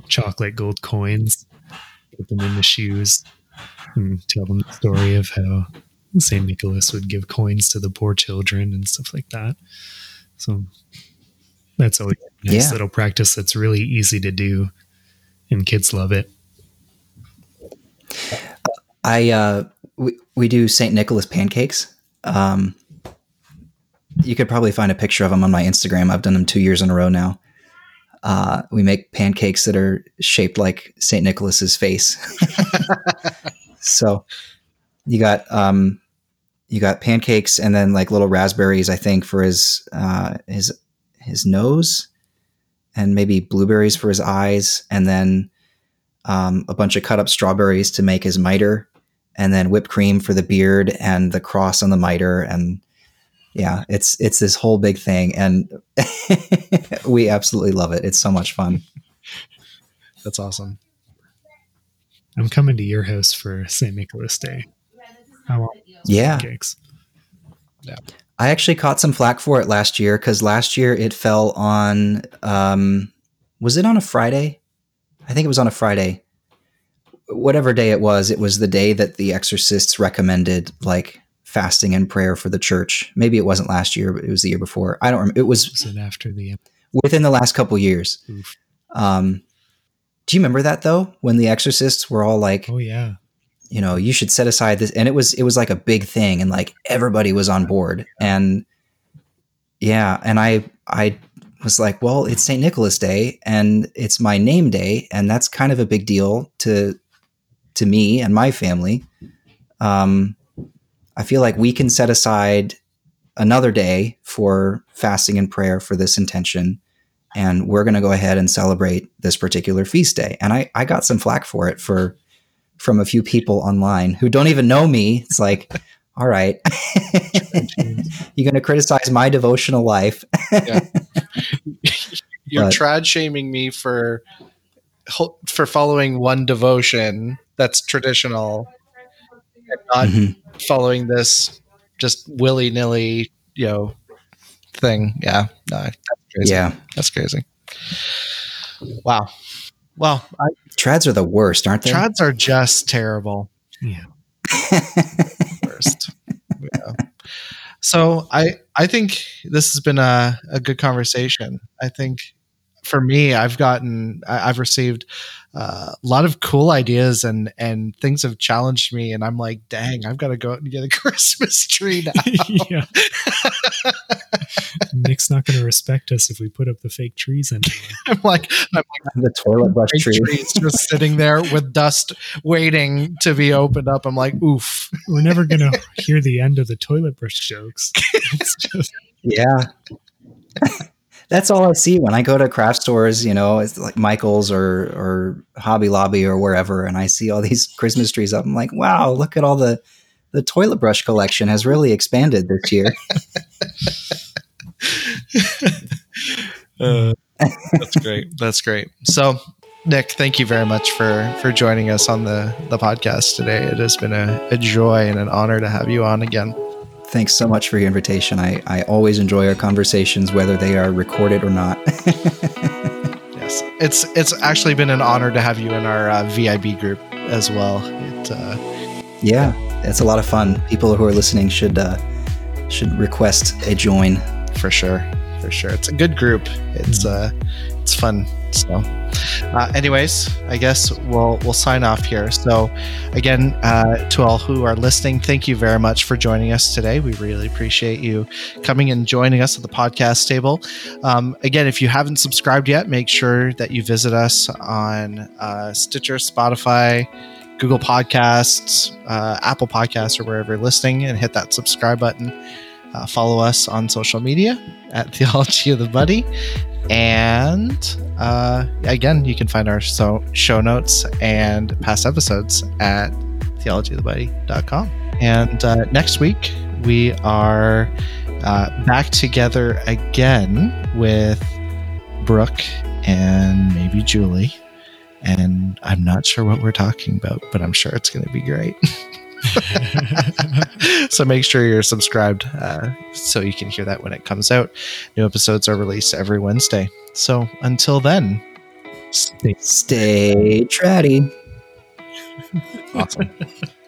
chocolate gold coins, put them in the shoes, and tell them the story of how St. Nicholas would give coins to the poor children and stuff like that. So that's always a nice yeah. little practice that's really easy to do, and kids love it. I uh, we we do St. Nicholas pancakes. Um, you could probably find a picture of them on my Instagram. I've done them two years in a row now. Uh, we make pancakes that are shaped like St. Nicholas's face. so you got um, you got pancakes and then like little raspberries, I think, for his uh, his his nose, and maybe blueberries for his eyes, and then um, a bunch of cut up strawberries to make his mitre, and then whipped cream for the beard and the cross on the mitre, and yeah, it's it's this whole big thing, and we absolutely love it. It's so much fun. That's awesome. I'm coming to your house for St. Nicholas Day. I want yeah. Pancakes. Yeah. I actually caught some flack for it last year because last year it fell on, um, was it on a Friday? I think it was on a Friday. Whatever day it was, it was the day that the exorcists recommended like fasting and prayer for the church. Maybe it wasn't last year, but it was the year before. I don't remember. It was, was it after the within the last couple years. Um, do you remember that though? When the exorcists were all like, "Oh yeah, you know, you should set aside this. And it was, it was like a big thing and like everybody was on board. And yeah. And I, I was like, well, it's St. Nicholas Day and it's my name day. And that's kind of a big deal to, to me and my family. Um, I feel like we can set aside another day for fasting and prayer for this intention. And we're going to go ahead and celebrate this particular feast day. And I, I got some flack for it for, from a few people online who don't even know me. It's like, all right, you're going to criticize my devotional life. yeah. You're but, trad shaming me for for following one devotion that's traditional not mm-hmm. following this just willy nilly, you know, thing. Yeah, no, that's crazy. Yeah, that's crazy. Wow. Well, I, trads are the worst, aren't they? Trads are just terrible. Yeah. worst. Yeah. So I I think this has been a, a good conversation. I think for me, I've gotten I've received uh, a lot of cool ideas and and things have challenged me. And i'm like dang i've got to go out and get a christmas tree now. Nick's not going to respect us if we put up the fake trees anymore. I'm like i'm like the toilet brush tree. trees just sitting there with dust waiting to be opened up. I'm like oof. We're never going to hear the end of the toilet brush jokes. It's just yeah that's all I see when I go to craft stores, you know, it's like Michael's or or Hobby Lobby or wherever, and I see all these Christmas trees up. I'm like, wow, look at all the the toilet brush collection has really expanded this year. uh, that's great. That's great. So, Nick, thank you very much for for joining us on the the podcast today. It has been a, a joy and an honor to have you on again thanks so much for your invitation. I, I always enjoy our conversations, whether they are recorded or not. yes, it's it's actually been an honor to have you in our uh, VIB group as well. It, uh, yeah, it's a lot of fun. People who are listening should uh, should request a join for sure. For sure, it's a good group. It's uh, it's fun so, uh, anyways, I guess we'll we'll sign off here. So, again, uh, to all who are listening, thank you very much for joining us today. We really appreciate you coming and joining us at the podcast table. Um, again, if you haven't subscribed yet, make sure that you visit us on uh, Stitcher, Spotify. Google Podcasts, uh, Apple Podcasts, or wherever you're listening, and hit that subscribe button. Uh, follow us on social media at Theology of the Buddy And uh, again, you can find our so, show notes and past episodes at theologyofthebody.com. And uh, next week, we are uh, back together again with Brooke and maybe Julie. And I'm not sure what we're talking about, but I'm sure it's going to be great. so make sure you're subscribed uh, so you can hear that when it comes out. New episodes are released every Wednesday. So until then, stay, stay tratty. awesome.